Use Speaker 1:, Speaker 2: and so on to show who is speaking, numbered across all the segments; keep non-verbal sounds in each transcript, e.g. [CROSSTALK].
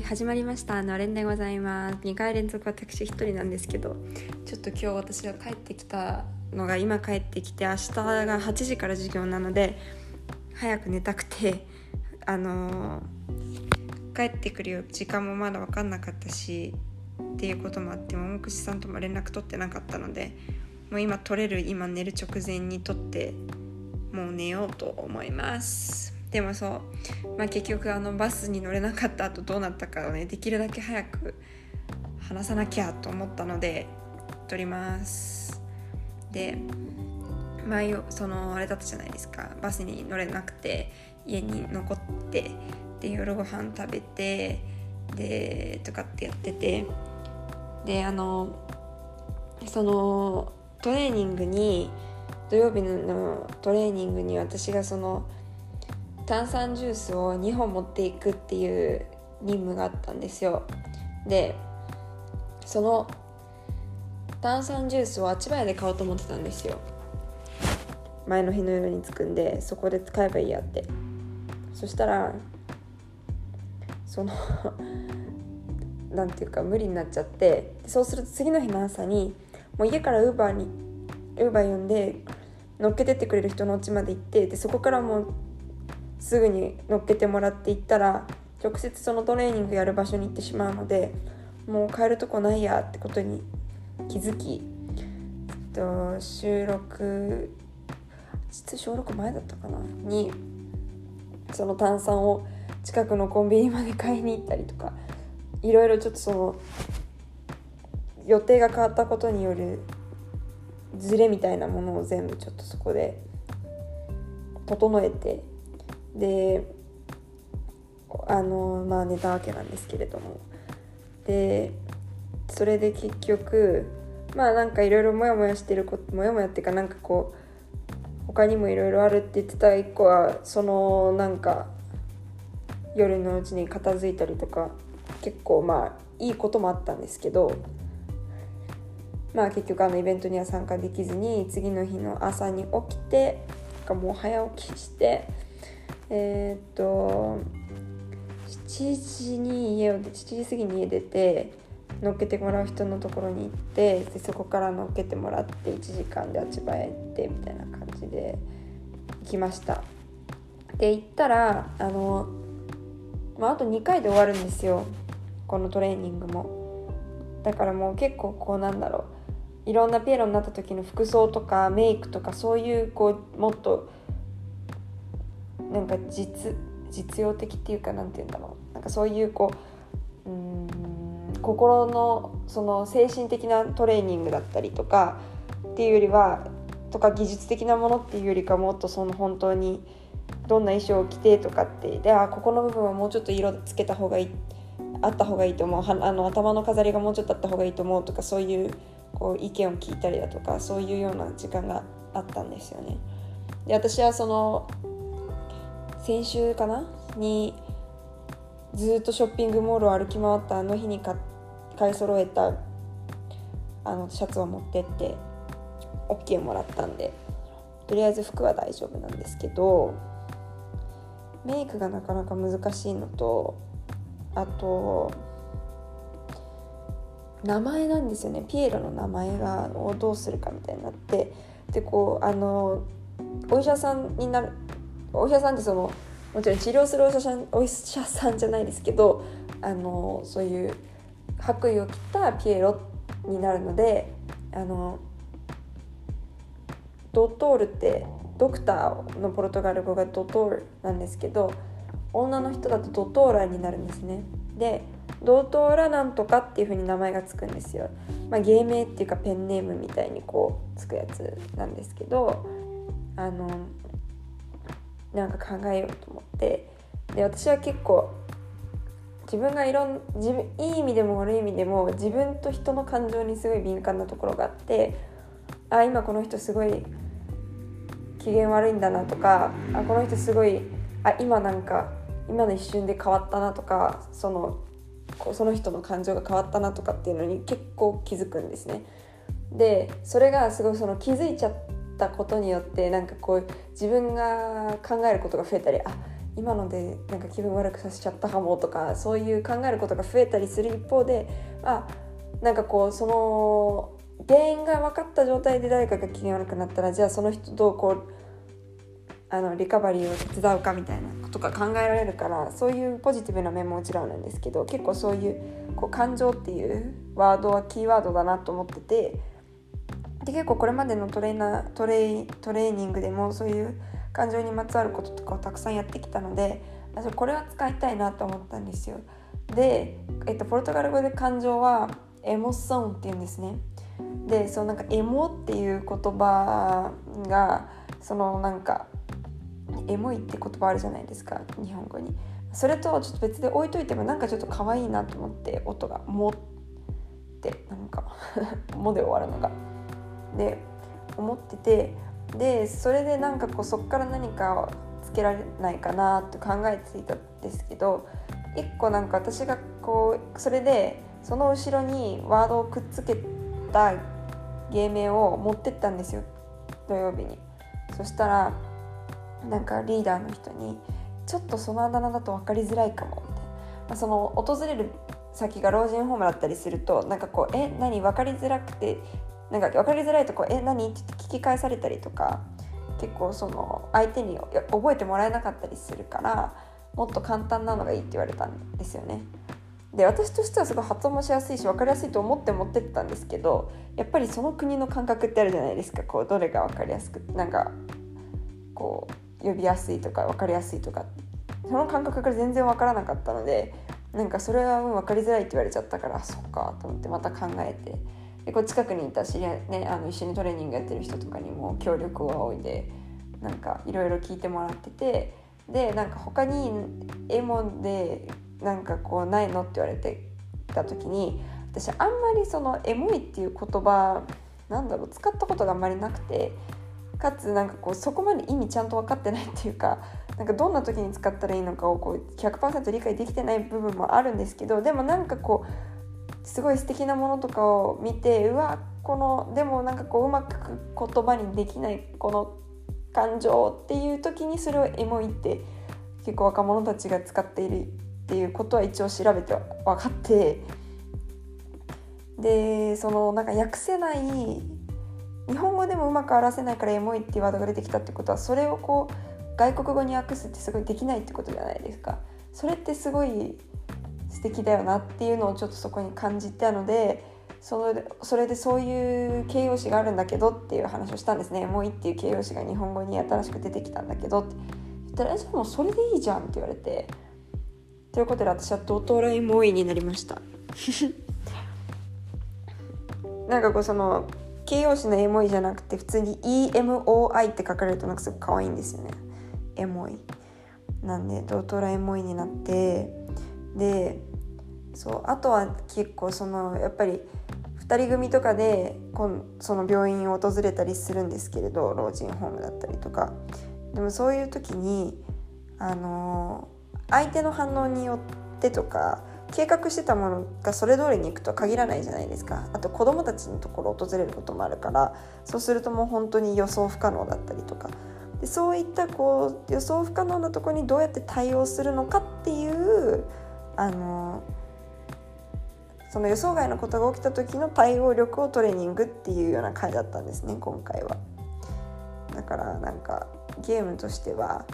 Speaker 1: はい始まりました。のれんでございます。2回連続私一人なんですけどちょっと今日私が帰ってきたのが今帰ってきて明日が8時から授業なので早く寝たくてあのー、帰ってくる時間もまだ分かんなかったしっていうこともあって桃串さんとも連絡取ってなかったのでもう今取れる今寝る直前に取ってもう寝ようと思います。でもそう、まあ、結局あのバスに乗れなかった後どうなったかをねできるだけ早く話さなきゃと思ったので撮ります。で前そのあれだったじゃないですか。バスに乗れなくて家に残ってで夜ご飯食べてでとかってやっててであのそのトレーニングに土曜日のトレーニングに私がその炭酸ジュースを2本持っていくっていう任務があったんですよ。でその炭酸ジュースをあちばやで買おうと思ってたんですよ。前の日の夜に着くんでそこで使えばいいやって。そしたらその [LAUGHS] なんていうか無理になっちゃってそうすると次の日の朝にもう家からウーバーにウーバー呼んで乗っけてってくれる人の家まで行ってでそこからもうすぐに乗っけてもらって行ったら直接そのトレーニングやる場所に行ってしまうのでもう帰るとこないやってことに気づきと収録実は収録前だったかな？にその炭酸を近くのコンビニまで買いに行ったりとかいろいろちょっとその予定が変わったことによるズレみたいなものを全部ちょっとそこで整えてであのまあ寝たわけなんですけれども。でそれで結局まあなんかいろいろモヤモヤしてることモヤモヤっていうかなんかこう他にもいろいろあるって言ってた一個はそのなんか夜のうちに片付いたりとか結構まあいいこともあったんですけどまあ結局あのイベントには参加できずに次の日の朝に起きてもう早起きしてえー、っと7時に家を7時過ぎに家出て乗っけてもらう人のところに行ってでそこから乗っけてもらって1時間であちばへ行ってみたいな感じで行きました。で行ったらあの、まあ、あと2回で終わるんですよ。このトレーニングも。だからもう結構こうなんだろう。いろんなピエロになった時の服装とかメイクとかそういうこうもっとなんか実実用的っていうかなんて言うんだろうなんかそういうこううん心のその精神的なトレーニングだったりとかっていうよりはとか技術的なものっていうよりかもっとその本当にどんな衣装を着てとかってであここの部分はもうちょっと色つけた方がいいあった方がいいと思うはあの頭の飾りがもうちょっとあった方がいいと思うとかそういうこう意見を聞いたりだとかそういうような時間があったんですよね。で私はその先週かな？にずっとショッピングモールを歩き回ったあの日に買い揃えたあのシャツを持ってって OK もらったんでとりあえず服は大丈夫なんですけどメイクがなかなか難しいのとあと名前なんですよね。ピエロの名前がをどうするかみたいになってでこうあのお医者さんになるお医者さんってそのもちろん治療するお医者さんお医者さんじゃないですけどあのそういう白衣を着たピエロになるのであのドトールってドクターのポルトガル語がドトールなんですけど女の人だとドトーラになるんですね。でドトーラなんとかっていう風に名前がつくんですよ、まあ、芸名っていうかペンネームみたいにこうつくやつなんですけどあのなんか考えようと思ってで私は結構自分がいろん自分いい意味でも悪い意味でも自分と人の感情にすごい敏感なところがあってあ今この人すごい機嫌悪いんだなとかあこの人すごいあ今なんか今の一瞬で変わったなとかそのその人の感情が変わったなとかっていうのに結構気づくんですね。でそれがすごいその気づいちゃったことによってなんかこう自分が考えることが増えたりあ今のでなんか気分悪くさせちゃったかもとかそういう考えることが増えたりする一方であなんかこうその原因が分かった状態で誰かが機嫌悪くなったらじゃあその人とこうあのリカバリーを手伝うかみたいなことが考えられるからそういうポジティブな面ももちろんなんですけど結構そういうこう感情っていうワードはキーワードだなと思っててで結構これまでのトレーナートレトレーニングでもそういう感情にまつわることとかをたくさんやってきたのでこれは使いたいなと思ったんですよ。で、えっと、ポルトガル語で感情はエモソンっていうんですね。でそのなんかエモっていう言葉がそのなんかエモいって言葉あるじゃないですか日本語に。それとちょっと別で置いといてもなんかちょっと可愛いなと思って音が「も」ってなんか「[LAUGHS] も」で終わるのが。で思っててでそれでなんかこうそっから何かつけられないかなと考えていたんですけど一個なんか私がこうそれでその後ろにワードをくっつけた芸名を持ってったんですよ土曜日に。そしたらなんかリーダーの人に「ちょっとそのあだ名だと分かりづらいかも」みたいな、ま、その訪れる先が老人ホームだったりするとなんかこう「え何？分かりづらくてなんか分かりづらいとこえ何?」って聞き返されたりとか結構その相手に覚えてもらえなかったりするからもっと簡単なのがいいって言われたんですよね。で私としてはすごい発音もしやすいし分かりやすいと思って持ってったんですけどやっぱりその国の感覚ってあるじゃないですかこうどれが分かりやすくなんかこう呼びやすいとか分かりやすいとかその感覚が全然分からなかったのでなんかそれはもう分かりづらいって言われちゃったからそっかと思ってまた考えてでこう近くにいた知り合い、ね、あの一緒にトレーニングやってる人とかにも協力を仰いでなんかいろいろ聞いてもらっててでなんか他にエモでなんかこうないのって言われてた時に私あんまりそのエモいっていう言葉なんだろう使ったことがあんまりなくてかつなんかこうそこまで意味ちゃんと分かってないっていうかなんかどんな時に使ったらいいのかをこう100%理解できてない部分もあるんですけどでもなんかこうすごい素敵なものとかを見てうわこのでもなんかこううまく言葉にできないこの感情っていう時にそれをエモいって結構若者たちが使っているっていうことは一応調べて分かってでそのなんか訳せない日本語でもうまく表せないからエモいっていうワードが出てきたってことはそれをこう外国語に訳すってすごいできないってことじゃないですか。それってすごい素敵だよなっていうのをちょっとそこに感じたのでそれそれでそういう形容詞があるんだけどっていう話をしたんですね「もうい」っていう形容詞が日本語に新しく出てきたんだけどって。言ったら「じゃあもうそれでいいじゃん」って言われて。ということで私はドトライモイになりました。[LAUGHS] なんかこうその形容詞のエモいじゃなくて普通に EMOI って書かれるとなんかすごく可愛いんですよね。エモい。なんでドトラエモいになってでそうあとは結構そのやっぱり2人組とかでこんその病院を訪れたりするんですけれど老人ホームだったりとか。でもそういう時にあの相手の反応によってとか計画してたものがそれ通りにいくとは限らないじゃないですか。あと子どもたちのところを訪れることもあるからそうするともう本当に予想不可能だったりとか。でそういったこう予想不可能なところにどうやって対応するのかっていうあのその予想外のことが起きた時の対応力をトレーニングっていうような回だったんですね今回は。だからなんかゲームとしては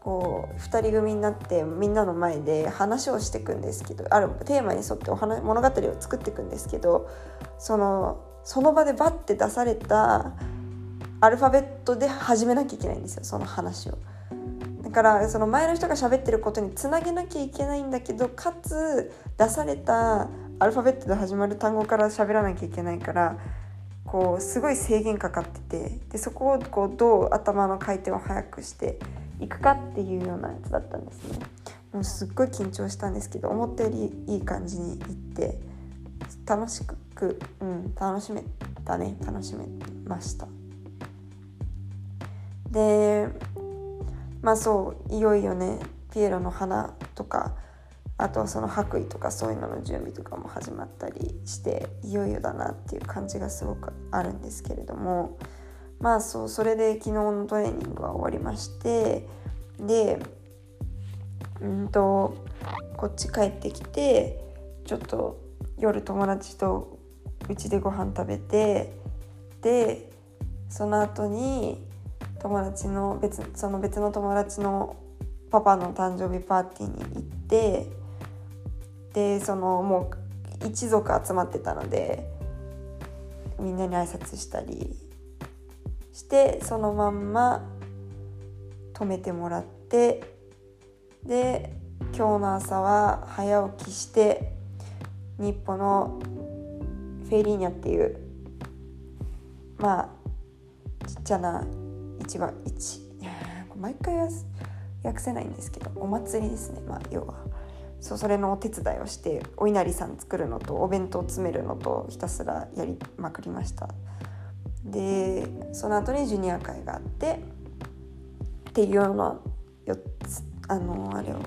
Speaker 1: こう2人組になってみんなの前で話をしていくんですけどあるテーマに沿ってお話物語を作っていくんですけどそのその場でバッて出されたアルファベットで始めなきゃいけないんですよその話を。からその前の人が喋ってることにつなげなきゃいけないんだけどかつ出されたアルファベットで始まる単語から喋らなきゃいけないからこうすごい制限かかっててでそこをこうどう頭の回転を速くしていくかっていうようなやつだったんですね。もうすっごい緊張したんですけど思ったよりいい感じにいって楽しく、うん、楽しめたね楽しめました。でまあそういよいよねピエロの花とかあとはその白衣とかそういうのの準備とかも始まったりしていよいよだなっていう感じがすごくあるんですけれどもまあそうそれで昨日のトレーニングは終わりましてでうんとこっち帰ってきてちょっと夜友達とうちでご飯食べてでその後に友達の別その別の友達のパパの誕生日パーティーに行ってでそのもう一族集まってたのでみんなに挨拶したりしてそのまんま泊めてもらってで今日の朝は早起きして日本のフェリーニャっていうまあちっちゃな市場市毎回訳せないんですけどお祭りですね。まあ要は。そうそれのお手伝いをしてお稲荷さん作るのとお弁当詰めるのとひたすらやりまくりました。でその後にジュニア会があってっていうような4つあのあれを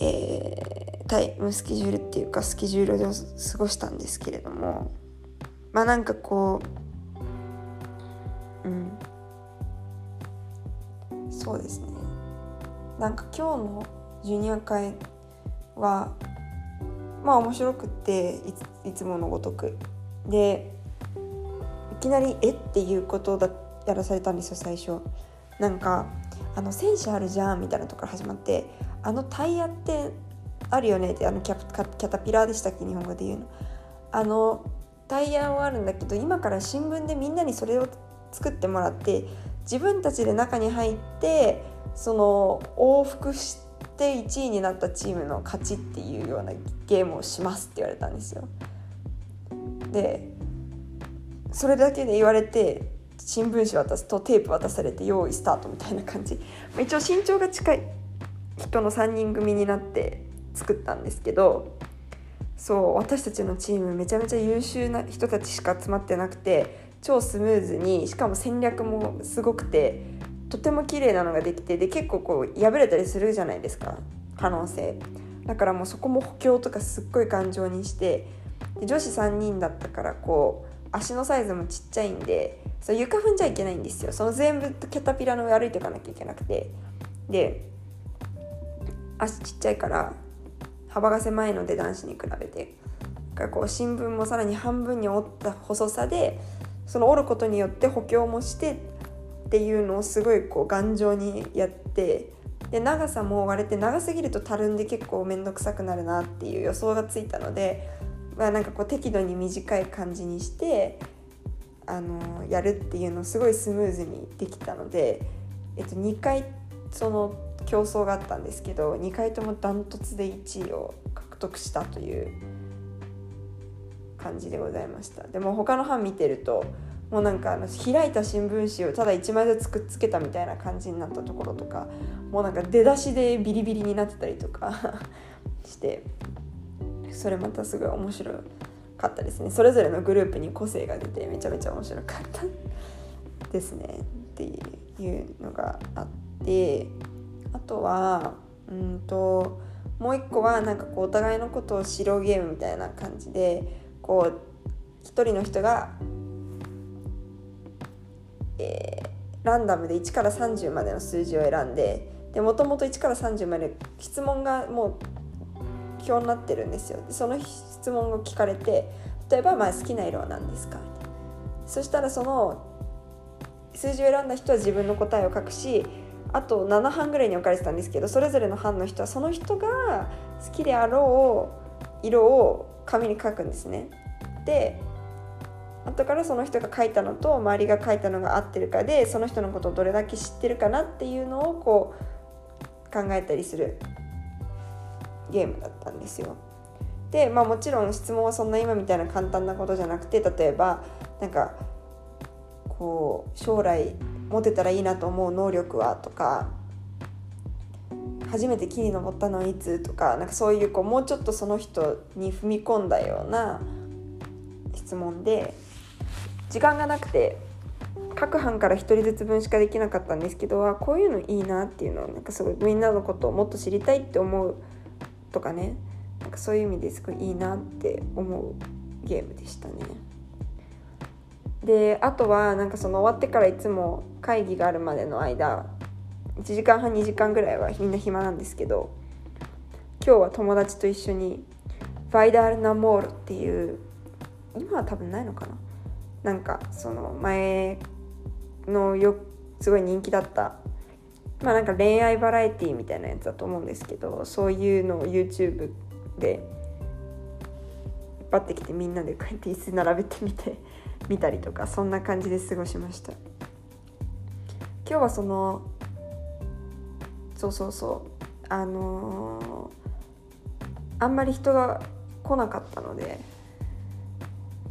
Speaker 1: えー、タイムスケジュールっていうかスケジュールで過ごしたんですけれどもまあなんかこううん。そうですね。なんか今日のジュニア会はまあ面白くっていつものごとく。でいきなり「えっ?」ていうことだやらされたんですよ最初。なんか「あの戦車あるじゃん」みたいなところ始まって「あのタイヤってあるよね」ってあのキャキャタピラーでしたっけ日本語で言うの。あのタイヤはあるんだけど今から新聞でみんなにそれを作ってもらって自分たちで中に入ってその往復して1位になったチームの勝ちっていうようなゲームをしますって言われたんですよ。でそれだけで言われて新聞紙渡すとテープ渡されて用意スタートみたいな感じ一応身長が近い人の3人組になって作ったんですけどそう私たちのチームめちゃめちゃ優秀な人たちしか集まってなくて超スムーズにしかも戦略もすごくてとても綺麗なのができてで結構こう破れたりするじゃないですか可能性。だからもうそこも補強とかすっごい頑丈にして女子3人だったからこう足のサイズもちっちゃいんでそ床踏んじゃいけないんですよ。その全部キャタピラの上歩いていかなきゃいけなくて。で足ちっちゃいから幅が狭いので男子に比べて。かこう新聞もさらに半分に折った細さでその折ることによって補強もしてっていうのをすごいこう頑丈にやってで長さも割れて長すぎるとたるんで結構面倒くさくなるなっていう予想がついたので、まあ、なんかこう適度に短い感じにしてあのやるっていうのをすごいスムーズにできたので、えっと、2回その競争があったんですけど2回ともダントツで1位を獲得したという感じでございました。でも他の班見てるともうなんかあの開いた新聞紙をただ1枚ずつくっつけたみたいな感じになったところとかもうなんか出だしでビリビリになってたりとか [LAUGHS] してそれまたすごい面白かったですね。それぞれのグループに個性が出てめちゃめちゃ面白かったですね。っていうのがあってあとはうんともう一個はなんかこうお互いのことを知ろうゲームみたいな感じでこう一人の人が、えー、ランダムで1から30までの数字を選んででもともと1から30まで質問がもう表になってるんですよでその質問を聞かれて例えばまあ好きな色は何ですか？そしたらその数字を選んだ人は自分の答えを書くしあと7班ぐらいに分かれてたんですけどそれぞれの班の人はその人が好きであろう色を紙に書くんですね。で後からその人が書いたのと周りが書いたのが合ってるかでその人のことをどれだけ知ってるかなっていうのをこう考えたりするゲームだったんですよ。でまあもちろん質問はそんな今みたいな簡単なことじゃなくて例えばなんかこう将来持てたらいいなと思う能力はとか初めて木に登ったのはいつとかなんかそういうこうもうちょっとその人に踏み込んだような質問で時間がなくて各班から1人ずつ分しかできなかったんですけどあこういうのいいなっていうのをなんかすごいみんなのことをもっと知りたいって思うとかねなんかそういう意味ですごいいいなって思うゲームでしたね。であとはなんかその終わってからいつも会議があるまでの間1時間半2時間ぐらいはみんな暇なんですけど今日は友達と一緒にファイダール・ナモールっていう今は多分ないのかな。なんかその前のよすごい人気だった。まあなんか恋愛バラエティーみたいなやつだと思うんですけどそういうのを YouTube で引っ張ってきてみんなでこうやって椅子並べてみて [LAUGHS] 見たりとかそんな感じで過ごしました。今日はそのそうそうそう。あのー、あんまり人が来なかったので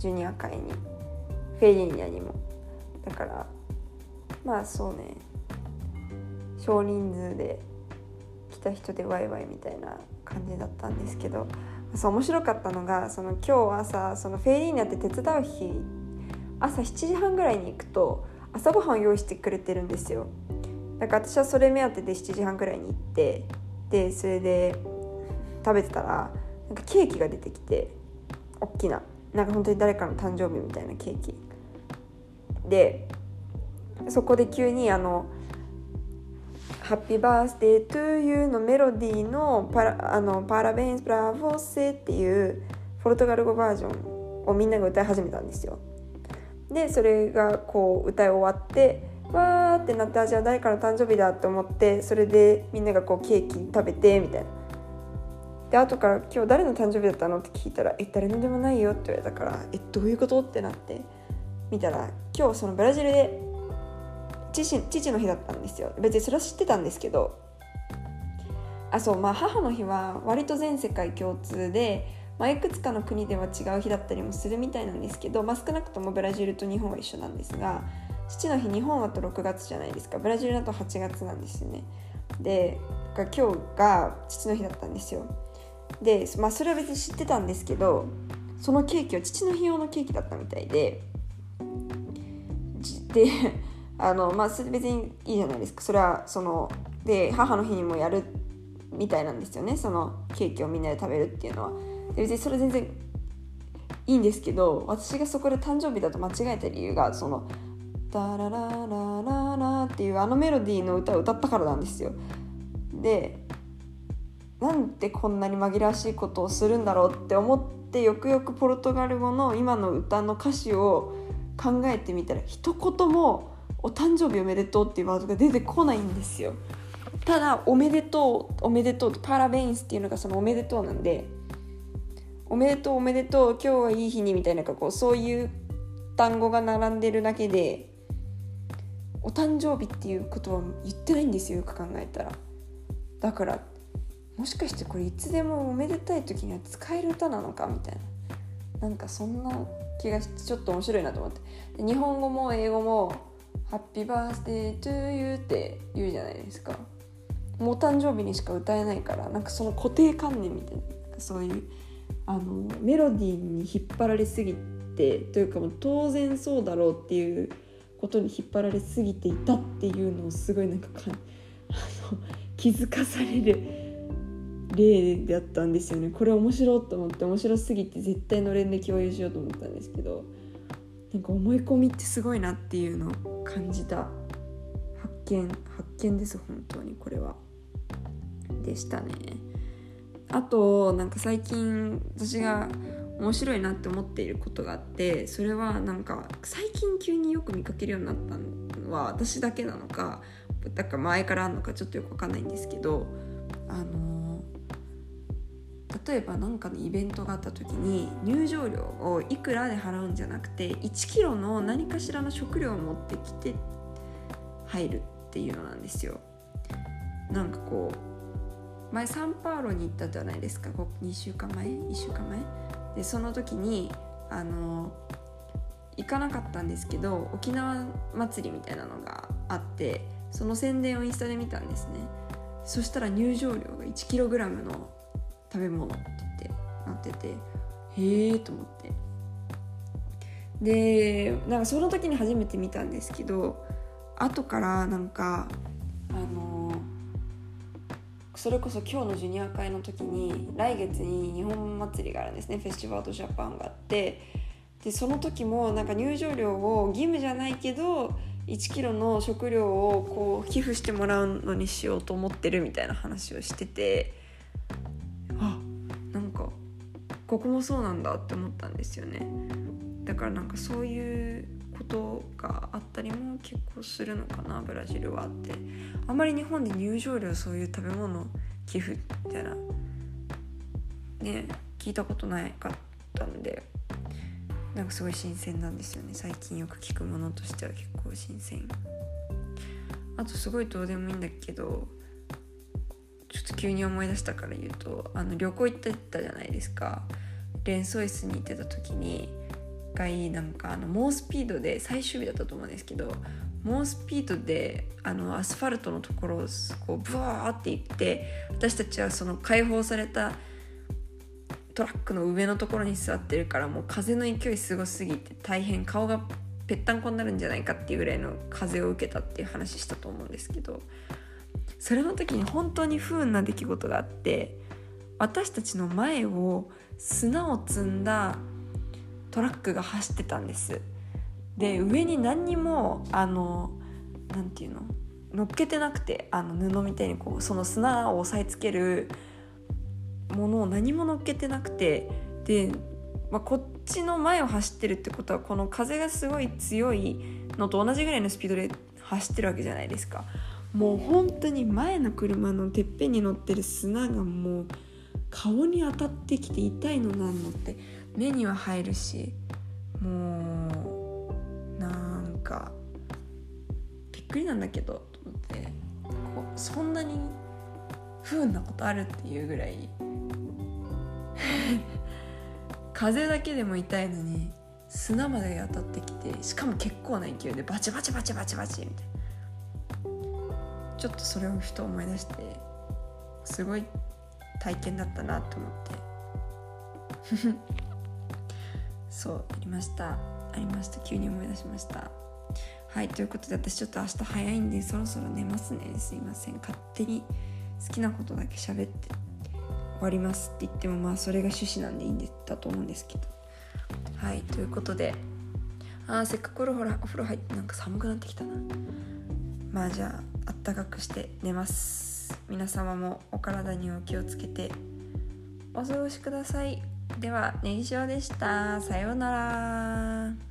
Speaker 1: ジュニア会にフェリーニャにも。だからまあそうね。少人数で来た人でワイワイみたいな感じだったんですけどそう面白かったのがその今日朝そのフェリーニャって手伝う日朝7時半ぐらいに行くと朝ごはんを用意してくれてるんですよ。だから私はそれ目当てで7時半ぐらいに行ってでそれで食べてたらなんかケーキが出てきて大きななんか本当に誰かの誕生日みたいなケーキでそこで急にあの「ハッピーバースデートゥーユー」のメロディーのパラあのパラベンスブラボーセっていうポルトガル語バージョンをみんなが歌い始めたんですよ。でそれがこう歌い終わってわーってなってあじゃあ誰かの誕生日だって思ってそれでみんながこうケーキ食べてみたいな。で後から「今日誰の誕生日だったの?」って聞いたら「え誰のでもないよ」って言われたから「えどういうこと?」ってなって見たら今日そのブラジルで父父の日だったんですよ別にそれは知ってたんですけどあそうまあ母の日は割と全世界共通で、まあ、いくつかの国では違う日だったりもするみたいなんですけど、まあ、少なくともブラジルと日本は一緒なんですが父の日日本はと6月じゃないですかブラジルだと8月なんですよねで今日が父の日だったんですよで、まあ、それは別に知ってたんですけどそのケーキは父の日用のケーキだったみたいでで [LAUGHS] あのまあそれ別にいいじゃないですか。それはそので母の日にもやるみたいなんですよね。そのケーキをみんなで食べるっていうのは。で別にそれ全然いいんですけど私がそこで誕生日だと間違えた理由がその「ダラララララ」っていうあのメロディーの歌を歌ったからなんですよ。でなんでこんなに紛らわしいことをするんだろうって思ってよくよくポルトガル語の今の歌の歌詞を考えてみたら一言も「お誕生日おめでとう」っていうワードが出てこないんですよ。ただ「おめでとう」「おめでとう」パラベインスっていうのがその「おめでとう」なんで「おめでとうおめでとう今日はいい日に」みたいなこうそういう単語が並んでるだけでお誕生日っていうことは言ってないんですよよく考えたら。だからもしかしてこれいつでもおめでたい時には使える歌なのかみたいな。なんかそんな気がしてちょっと面白いなと思って。日本語も英語も「ハッピーバースデートゥーユー」って言うじゃないですか。もう誕生日にしか歌えないからなんかその固定観念みたいな。そういうあのメロディーに引っ張られすぎてというかもう当然そうだろうっていうことに引っ張られすぎていたっていうのをすごいなんかかあの気づかされる例だったんですよね。これ面白いと思って面白すぎて絶対のれんで共有しようと思ったんですけどなんか思い込みってすごいなっていうのを感じた発見発見です本当にこれは。でしたね。あとなんか最近私が面白いなって思っていることがあってそれはなんか最近急によく見かけるようになったのは私だけなのかだから前からあるのかちょっとよく分かんないんですけどあの例えば何かのイベントがあった時に入場料をいくらで払うんじゃなくて1キロの何かしらの食料を持ってきて入るっていうのなんですよ。なんかこう前サンパウロに行ったじゃないですか。2週間前？1週間前？でその時にあの行かなかったんですけど沖縄祭りみたいなのがあってその宣伝をインスタで見たんですね。そしたら入場料が 1kg の食べ物って言ってなっててへえと思って。でなんかその時に初めて見たんですけど後からなんかあのそれこそ今日のジュニア会の時に来月に日本祭りがあるんですね。フェスティバルとジャパンがあって。でその時もなんか入場料を義務じゃないけど1キロの食料をこう寄付してもらうのにしようと思ってるみたいな話をしてて。ここもそうなんだって思ったんですよね。だからなんかそういうことがあったりも結構するのかなブラジルはって。あんまり日本で入場料そういう食べ物寄付みたいなね聞いたことないかったんでなんかすごい新鮮なんですよね。最近よく聞くものとしては結構新鮮。あとすごいどうでもいいんだけどちょっと急に思い出したから言うとあの旅行行ってたじゃないですか。連想室に行ってた時に一回なんかあの猛スピードで最終日だったと思うんですけど猛スピードであのアスファルトのところをこうブワーって行って私たちはその解放されたトラックの上のところに座ってるからもう風の勢いすごすぎて大変顔がぺったんこになるんじゃないかっていうぐらいの風を受けたっていう話したと思うんですけどそれの時に本当に不運な出来事があって私たちの前を砂を積んだトラックが走ってたんです。で上に何にもあの何て言うの？乗っけてなくてあの布みたいにこうその砂を押さえつけるものを何も乗っけてなくてで、まあ、こっちの前を走ってるってことはこの風がすごい強いのと同じぐらいのスピードで走ってるわけじゃないですか。もう本当に前の車のてっぺんに乗ってる砂がもう顔に当たってきて痛いのなんのって目には入るしもうなんかびっくりなんだけどと思ってこそんなに不運なことあるっていうぐらい [LAUGHS] 風だけでも痛いのに砂まで当たってきてしかも結構な勢いでバチバチバチバチバチみたいな。ちょっとそれをふと思い出してすごい体験だったなと思って。[LAUGHS] そうありました。ありました。急に思い出しました。はいということで私ちょっと明日早いんでそろそろ寝ますね。すいません。勝手に好きなことだけ喋って終わりますって言ってもまあそれが趣旨なんでいいんだと思うんですけど。はいということであーせっかくお風呂お風呂入ってなんか寒くなってきたな。まあじゃああったかくして寝ます。ます。皆様もお体にお気をつけてお過ごしください。ではネギ塩でした。さようなら。